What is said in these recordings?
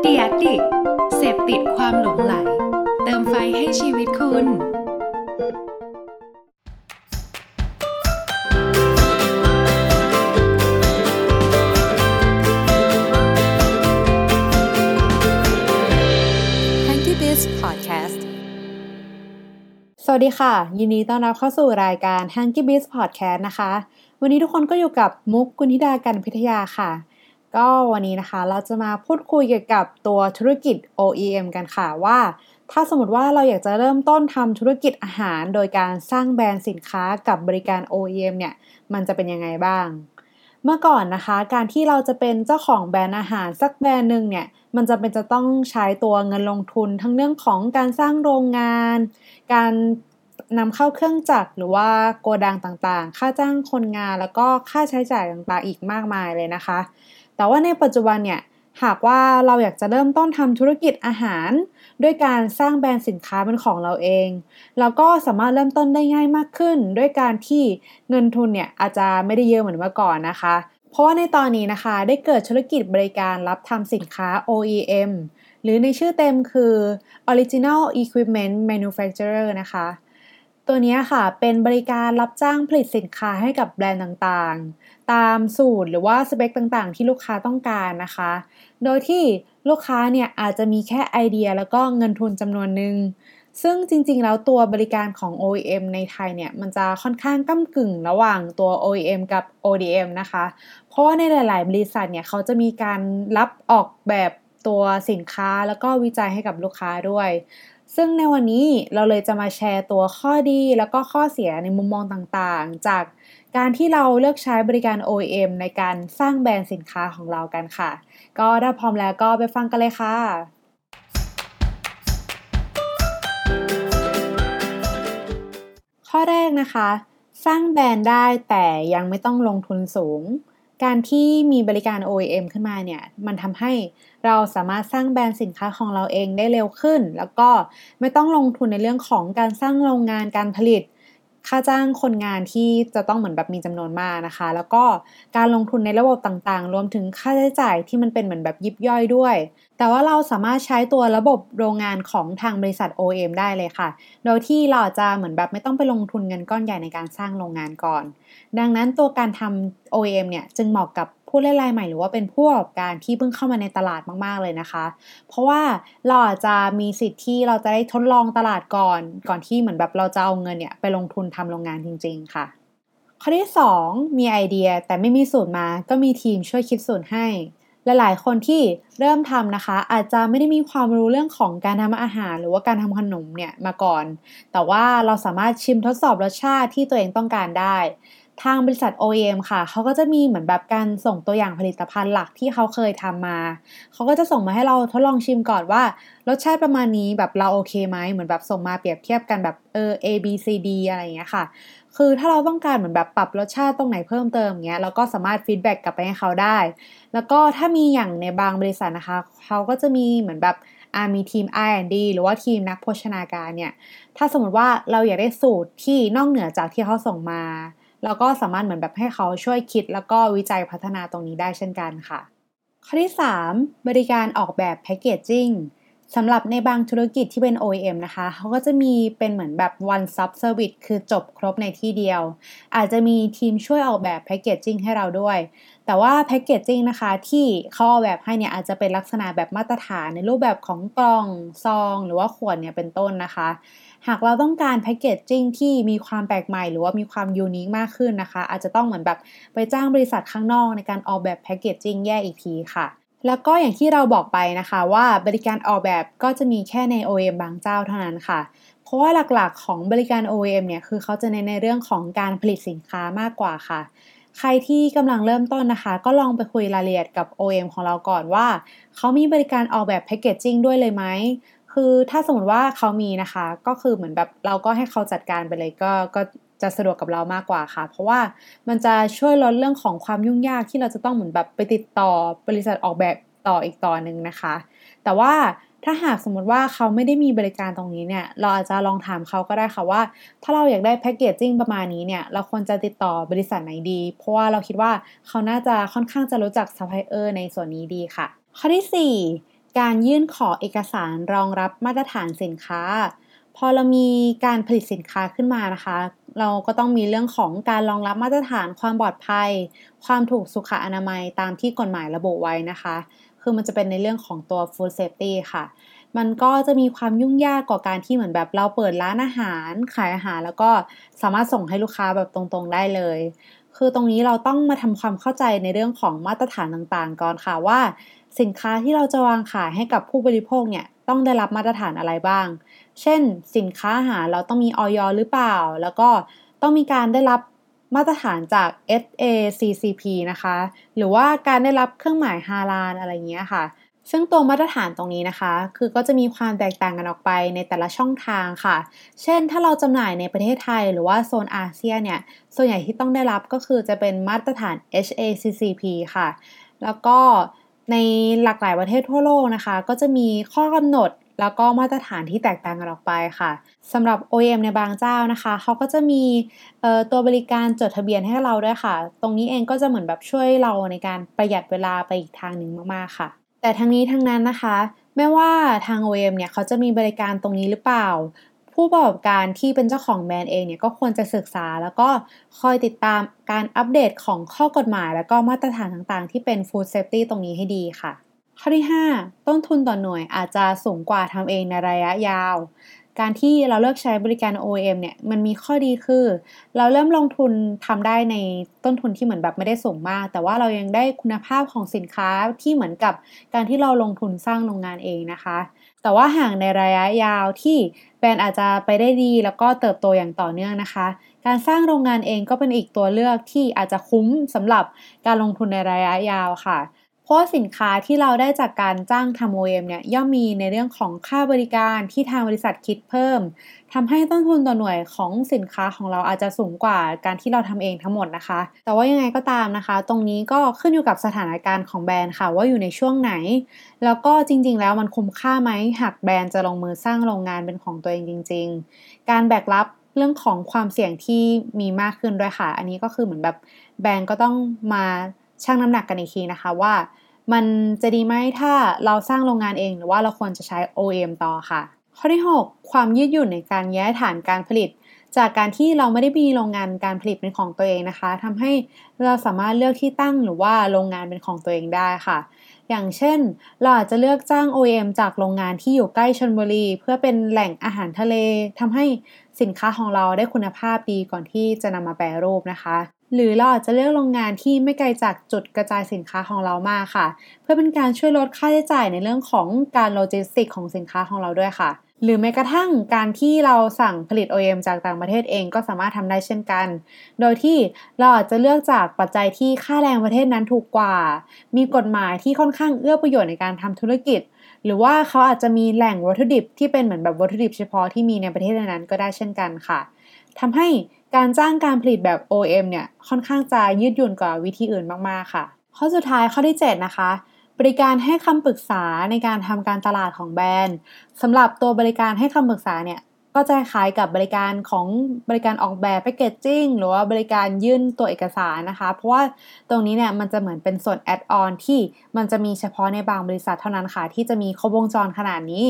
เดียดิเสพติดความหลงไหล เติมไฟให้ชีวิตคุณ Hanky Biz Podcast สวัสดีค่ะ ยินดีต้อนรับเข้าสู่รายการ Hanky Biz Podcast นะคะ วันนี้ทุกคนก็อยู่กับมุกกุณธิดากันพิทยาค่ะ ก็วันนี้นะคะเราจะมาพูดคุยเกี่ยวกับตัวธุรกิจ OEM กันค่ะว่า ถ้าสมมติว่าเราอยากจะเริ่มต้นทำธุรกิจอาหาร โดยการสร้างแบรนด์สินค้ากับบริการ OEM เนี่ยมันจะเป็นยังไงบ้าง เมื่อก่อนนะคะ การที่เราจะเป็นเจ้าของแบรนด์อาหารสักแบรนด์หนึ่งเนี่ยมันจะเป็นจะต้องใช้ตัวเงินลงทุนทั้งเรื่องของการสร้างโรงงาน การ นำเข้าเครื่องจักรหรือว่าโกดังต่างๆ ค่าจ้างคนงานแล้วก็ค่าใช้จ่ายต่างๆ อีกมากมายเลยนะคะ แต่ว่าในปัจจุบันเนี่ยหากว่าเราอยากจะเริ่มต้นทำธุรกิจอาหาร ด้วยการสร้างแบรนด์สินค้าเป็นของเราเอง เราก็สามารถเริ่มต้นได้ง่ายมากขึ้น ด้วยการที่เงินทุนเนี่ยอาจจะไม่ได้เยอะเหมือนเมื่อก่อนนะคะ เพราะว่าในตอนนี้นะคะได้เกิดธุรกิจบริการรับทำสินค้า OEM หรือในชื่อเต็มคือ Original Equipment Manufacturer นะคะ ตัวนี้ค่ะเป็นบริการรับจ้างผลิตสินค้าให้กับแบรนด์ต่างๆ ตามสูตรหรือว่าสเปคต่างๆ ที่ลูกค้าต้องการนะคะ โดยที่ลูกค้าเนี่ยอาจจะมีแค่ไอเดียแล้วก็เงินทุนจำนวนหนึ่งซึ่งจริงๆ แล้วตัวบริการของ OEM ในไทยเนี่ย มันจะค่อนข้างก้ากึ่งระหว่างตัว OEM กับ ODM นะคะ เพราะว่าในหลาย ๆ บริษัทเนี่ย เขาจะมีการรับออกแบบตัวสินค้าแล้วก็วิจัยให้กับลูกค้าด้วย ซึ่งในวันนี้เราเลยจะมาแชร์ตัวข้อดีแล้วก็ข้อเสียในมุมมองต่างๆ จากการที่เราเลือกใช้บริการ OEM ในการสร้างแบรนด์สินค้าของเรากันค่ะ ก็ถ้าพร้อมแล้วก็ไปฟังกันเลยค่ะ ข้อแรกนะคะ สร้างแบรนด์ได้แต่ยังไม่ต้องลงทุนสูง การที่มีบริการ OEM ขึ้นมาเนี่ย มันทำให้เราสามารถสร้างแบรนด์สินค้าของเราเองได้เร็วขึ้น แล้วก็ไม่ต้องลงทุนในเรื่องของการสร้างโรงงานการผลิต ค่าจ้างคนงานที่จะต้องเหมือนแบบมีจำนวนมากนะคะ แล้วก็การลงทุนในระบบต่างๆ รวมถึงค่าใช้จ่ายที่มันเป็นเหมือนแบบยิบย่อยด้วย แต่ว่าเราสามารถใช้ตัวระบบโรงงานของทางบริษัท OEM ได้เลยค่ะ โดยที่เราจะเหมือนแบบไม่ต้องไปลงทุนเงินก้อนใหญ่ในการสร้างโรงงานก่อน ดังนั้นตัวการทำ OEM เนี่ยจึงเหมาะกับ ผู้เล่นรายใหม่หรือว่าเป็นผู้ประกอบการที่เพิ่งเข้ามาในตลาดมากๆเลยนะคะ เพราะว่าเราอาจจะมีสิทธิ์ที่เราจะได้ทดลองตลาดก่อน ก่อนที่เหมือนแบบเราจะเอาเงินเนี่ยไปลงทุนทำโรงงานจริง ๆ ค่ะ ข้อที่ 2 มีไอเดียแต่ไม่มีสูตรมาก็มีทีมช่วยคิดสูตรให้หลายๆ คนที่เริ่มทำนะคะ อาจจะไม่ได้มีความรู้เรื่องของการทำอาหาร หรือว่าการทำขนมเนี่ยมาก่อน แต่ว่าเราสามารถชิมทดสอบรสชาติที่ตัวเองต้องการได้ ทางบริษัท OEM ค่ะ เขาก็จะมีเหมือนแบบการส่งตัวอย่างผลิตภัณฑ์หลักที่เขาเคยทำมา เขาก็จะส่งมาให้เราทดลองชิมก่อนว่ารสชาติประมาณนี้แบบเราโอเคไหมเหมือนแบบส่งมาเปรียบเทียบกันแบบเออ A B C D อะไรอย่างเงี้ยค่ะ คือถ้าเราต้องการเหมือนแบบปรับรสชาติตรงไหนเพิ่มเติมเงี้ยเราก็สามารถ feedback กลับไปให้เขาได้ แล้วก็ถ้ามีอย่างในบางบริษัทนะคะ เขาก็จะมีเหมือนแบบอามีทีม R&D หรือว่าทีมนักโภชนาการเนี่ย ถ้าสมมติว่าเราอยากได้สูตรที่นอกเหนือจากที่เขาส่งมา เราก็สามารถเหมือนแบบให้เขาช่วยคิด แล้วก็วิจัยพัฒนาตรงนี้ได้เช่นกันค่ะ ข้อที่ 3 บริการออกแบบแพคเกจจิ้งสำหรับในบางธุรกิจที่เป็น OEM นะคะ เขาก็จะมีเป็นเหมือนแบบ one stop service คือจบครบในที่เดียว อาจจะมีทีมช่วยออกแบบแพคเกจจิ้งให้เราด้วย แต่ว่าแพคเกจจิ้งนะคะที่เขาออกแบบให้เนี่ยอาจจะเป็นลักษณะแบบมาตรฐานในรูปแบบของกล่อง ซอง หรือว่าขวดเนี่ยเป็นต้นนะคะ หากเราต้องการแพคเกจจิ้งที่มีความแปลกใหม่หรือว่ามีความยูนิคมากขึ้นนะคะ อาจจะต้องเหมือนแบบไปจ้างบริษัทข้างนอกในการออกแบบแพคเกจจิ้งแยกอีกทีค่ะแล้วก็อย่างที่เราบอกไปนะคะว่าบริการออกแบบก็จะมีแค่ใน OEM บางเจ้าเท่านั้นค่ะ เพราะว่าหลักๆของบริการ OEM เนี่ยคือเขาจะเน้นในเรื่องของการผลิตสินค้ามากกว่าค่ะ ใครที่กำลังเริ่มต้นนะคะ ก็ลองไปคุยรายละเอียดกับ OEM ของเราก่อนว่า เขามีบริการออกแบบแพคเกจจิ้งด้วยเลยไหม คือถ้าสมมติว่าเขามีนะคะ ก็คือเหมือนแบบเราก็ให้เขาจัดการไปเลยก็ก็จะสะดวกกับเรามากกว่าค่ะ เพราะว่ามันจะช่วยลดเรื่องของความยุ่งยากที่เราจะต้องเหมือนแบบไปติดต่อบริษัทออกแบบต่ออีกต่อหนึ่งนะคะ แต่ว่าถ้าหากสมมติว่าเขาไม่ได้มีบริการตรงนี้เนี่ย เราอาจจะลองถามเขาก็ได้ค่ะว่า ถ้าเราอยากได้ packaging ประมาณนี้เนี่ย เราควรจะติดต่อบริษัทไหนดี เพราะว่าเราคิดว่าเขาน่าจะค่อนข้างจะรู้จักซัพพลายเออร์ในส่วนนี้ดีค่ะ ข้อที่ 4 การยื่นขอเอกสารรองรับมาตรฐานสินค้า พอเรามีการผลิตสินค้าขึ้นมานะคะ เราก็ต้องมีเรื่องของการรองรับมาตรฐานความปลอดภัย ความถูกสุขอนามัยตามที่กฎหมายระบุไว้นะคะ คือมันจะเป็นในเรื่องของตัว food safety ค่ะมันก็จะมีความยุ่งยากกว่าการที่เหมือนแบบเราเปิดร้านอาหาร ขายอาหารแล้วก็สามารถส่งให้ลูกค้าแบบตรงๆได้เลย คือตรงนี้เราต้องมาทำความเข้าใจในเรื่องของมาตรฐานต่างๆ ก่อนค่ะว่า สินค้าที่เราจะวางขายให้กับผู้บริโภคเนี่ยต้องได้รับมาตรฐานอะไรบ้าง เช่น สินค้าอาหารเราต้องมีออยหรือเปล่า แล้วก็ต้องมีการได้รับมาตรฐานจาก SACCP นะคะ หรือว่าการได้รับเครื่องหมายฮาลาลอะไรเงี้ยค่ะ ซึ่งตัวมาตรฐานตรงนี้นะคะ คือก็จะมีความแตกต่างกันออกไปในแต่ละช่องทางค่ะ เช่น ถ้าเราจำหน่ายในประเทศไทย หรือว่าโซนอาเซียนเนี่ย ส่วนใหญ่ที่ต้องได้รับก็คือจะเป็นมาตรฐาน HACCP ค่ะ แล้วก็ ในหลากหลายประเทศทั่วโลกนะคะ ก็จะมีข้อกำหนดแล้วก็มาตรฐานที่แตกต่างกันออกไปค่ะสำหรับ OEM ในบางเจ้านะคะเขาก็จะมีตัวบริการจดทะเบียนให้เราด้วยค่ะ ตรงนี้เองก็จะเหมือนแบบช่วยเราในการประหยัดเวลาไปอีกทางหนึ่งมากๆค่ะ แต่ทั้งนี้ทั้งนั้นนะคะ ไม่ว่าทาง OEM เนี่ยเขาจะมีบริการตรงนี้หรือเปล่า ผู้ประกอบการที่เป็นเจ้าของแบรนด์เองเนี่ยก็ควรจะศึกษา แล้วก็คอยติดตามการอัปเดตของข้อกฎหมาย แล้วก็มาตรฐานต่างๆ ที่เป็น Food Safety ตรงนี้ให้ดีค่ะ ข้อที่ 5 ต้นทุนต่อหน่วยอาจจะสูงกว่าทำเองในระยะยาว การที่เราเลือกใช้บริการ OEM เนี่ยมันมีข้อดีคือ เราเริ่มลงทุนทำได้ในต้นทุนที่เหมือนแบบไม่ได้สูงมาก แต่ว่าเรายังได้คุณภาพของสินค้าที่เหมือนกับการที่เราลงทุนสร้างโรงงานเองนะคะ แต่ว่าห่างในระยะยาวที่แบรนด์อาจจะไปได้ดีแล้วก็เติบโตอย่างต่อเนื่องนะคะ การสร้างโรงงานเองก็เป็นอีกตัวเลือกที่อาจจะคุ้มสำหรับการลงทุนในระยะยาวค่ะ เพราะสินค้าที่เราได้จากการจ้างทำ OEM เนี่ยย่อมมีในเรื่องของค่าบริการที่ทางบริษัทคิดเพิ่มทำให้ต้นทุนต่อหน่วยของสินค้าของเราอาจจะสูงกว่าการที่เราทำเองทั้งหมดนะคะ แต่ว่ายังไงก็ตามนะคะ ตรงนี้ก็ขึ้นอยู่กับสถานการณ์ของแบรนด์ค่ะว่าอยู่ในช่วงไหน แล้วก็จริง ๆ แล้วมันคุ้มค่าไหมหากแบรนด์จะลงมือสร้างโรงงานเป็นของตัวเองจริง ๆ การแบกรับเรื่องของความเสี่ยงที่มีมากขึ้นด้วยค่ะ อันนี้ก็คือเหมือนแบบแบรนด์ก็ต้องมา ชั่งน้ำหนักกันอีกทีนะคะว่า มันจะดีไหมถ้าเราสร้างโรงงานเอง หรือว่าเราควรจะใช้ OEM ต่อค่ะ ข้อที่ 6 ความยืดหยุ่นในการย้ายฐานการผลิต จากการที่เราไม่ได้มีโรงงานการผลิตเป็นของตัวเองนะคะทำให้เราสามารถเลือกที่ตั้งหรือว่าโรงงานเป็นของตัวเองได้ค่ะอย่างเช่น เราอาจจะเลือกจ้าง OEM จากโรงงานที่อยู่ใกล้ชนบุรี เพื่อเป็นแหล่งอาหารทะเลทำให้สินค้าของเราได้คุณภาพดีก่อนที่จะนำมาแปรรูปนะคะ หรือเราอาจจะเลือกโรงงานที่ไม่ไกลจากจุดกระจายสินค้าของเรามากค่ะ เพื่อเป็นการช่วยลดค่าใช้จ่ายในเรื่องของการโลจิสติกของสินค้าของเราด้วยค่ะ หรือแม้กระทั่งการที่เราสั่งผลิต OEM จากต่างประเทศเองก็สามารถทำได้เช่นกัน โดยที่เราอาจจะเลือกจากปัจจัยที่ค่าแรงประเทศนั้นถูกกว่า มีกฎหมายที่ค่อนข้างเอื้อประโยชน์ในการทำธุรกิจ หรือว่าเขาอาจจะมีแหล่งวัตถุดิบที่เป็นเหมือนแบบวัตถุดิบเฉพาะที่มีในประเทศนั้นก็ได้เช่นกันค่ะทำให้ การจ้างการผลิตแบบ OM เนี่ยค่อนข้างจะยืดหยุ่นกว่าวิธีอื่นมากๆค่ะ ข้อสุดท้ายข้อที่ 7 นะคะ บริการให้คำปรึกษาในการทำการตลาดของแบรนด์สำหรับตัวบริการให้คำปรึกษาเนี่ยก็จะคล้ายกับบริการของบริการออกแบบแพคเกจจิ้งหรือว่าบริการยื่นตัวเอกสารนะคะ เพราะว่าตรงนี้เนี่ยมันจะเหมือนเป็นส่วน add-on ที่มันจะมีเฉพาะในบางบริษัทเท่านั้นค่ะ ที่จะมีครบวงจรขนาดนี้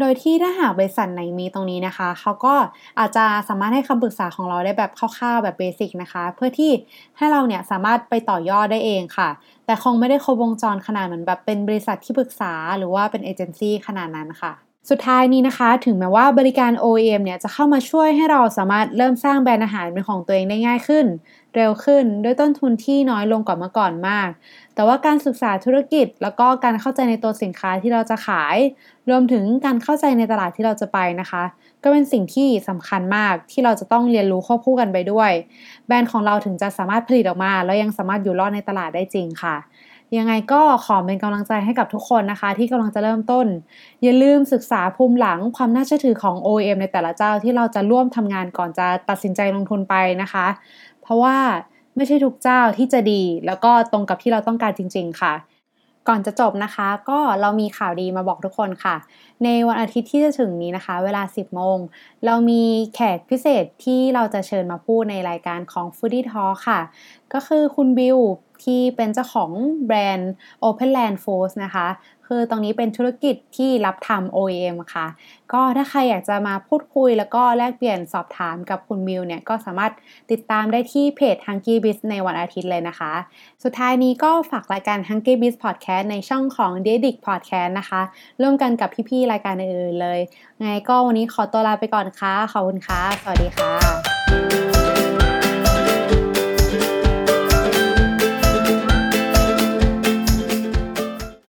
โดยที่ถ้าหากบริษัทไหนมีตรงนี้นะคะ เขาก็อาจจะสามารถให้คำปรึกษาของเราได้แบบคร่าวๆแบบ basic นะคะ เพื่อที่ให้เราเนี่ยสามารถไปต่อยอดได้เองค่ะ แต่คงไม่ได้ครบวงจรขนาดเหมือนแบบเป็นบริษัทที่ปรึกษาหรือว่าเป็นเอเจนซี่ขนาดนั้นค่ะ สุดท้ายนี้นะคะ ถึงแม้ว่าบริการ OEM เนี่ยจะเข้ามาช่วยให้เราสามารถเริ่มสร้างแบรนด์อาหารเป็นของตัวเองได้ง่ายขึ้น เร็วขึ้นด้วยต้นทุนที่น้อยลงกว่าเมื่อก่อนมาก แต่ว่าการศึกษาธุรกิจ แล้วก็การเข้าใจในตัวสินค้าที่เราจะขาย รวมถึงการเข้าใจในตลาดที่เราจะไปนะคะ ก็เป็นสิ่งที่สำคัญมากที่เราจะต้องเรียนรู้ควบคู่กันไปด้วย แบรนด์ของเราถึงจะสามารถผลิตออกมา แล้วยังสามารถอยู่รอดในตลาดได้จริงค่ะ ยังไงก็ขอเป็นกำลังใจให้กับทุกคนนะคะ ที่กำลังจะเริ่มต้น อย่าลืมศึกษาภูมิหลังความน่าเชื่อถือของ OEM ในแต่ละเจ้าที่เราจะร่วมทำงานก่อนจะตัดสินใจลงทุนไปนะคะ เพราะว่าไม่ใช่ทุกเจ้าที่จะดี แล้วก็ตรงกับที่เราต้องการจริง ๆ ค่ะ ก่อนจะจบนะคะ ก็เรามีข่าวดีมาบอกทุกคนค่ะ ในวันอาทิตย์ที่จะถึงนี้นะคะ เวลา 10 โมง เรามีแขกพิเศษที่เราจะเชิญมาพูดในรายการของ Foodie Talk ค่ะ ก็คือคุณบิว ที่เป็นเจ้าของแบรนด์ Openland Foods นะคะ คือตรงนี้เป็นธุรกิจที่รับทำ OEM ค่ะ ก็ถ้าใครอยากจะมาพูดคุยแล้วก็แลกเปลี่ยนสอบถามกับคุณบิวเนี่ย ก็สามารถติดตามได้ที่เพจ Hunky Biz ในวันอาทิตย์เลยนะคะ สุดท้ายนี้ก็ฝากรายการ Hunky Biz Podcast ในช่องของ d e d i c Podcast นะคะ ร่วมกันกับพี่ๆรายการอื่นๆเลย ไงก็วันนี้ขอตัวลาไปก่อนค่ะขอบคุณค่ะ สวัสดีค่ะ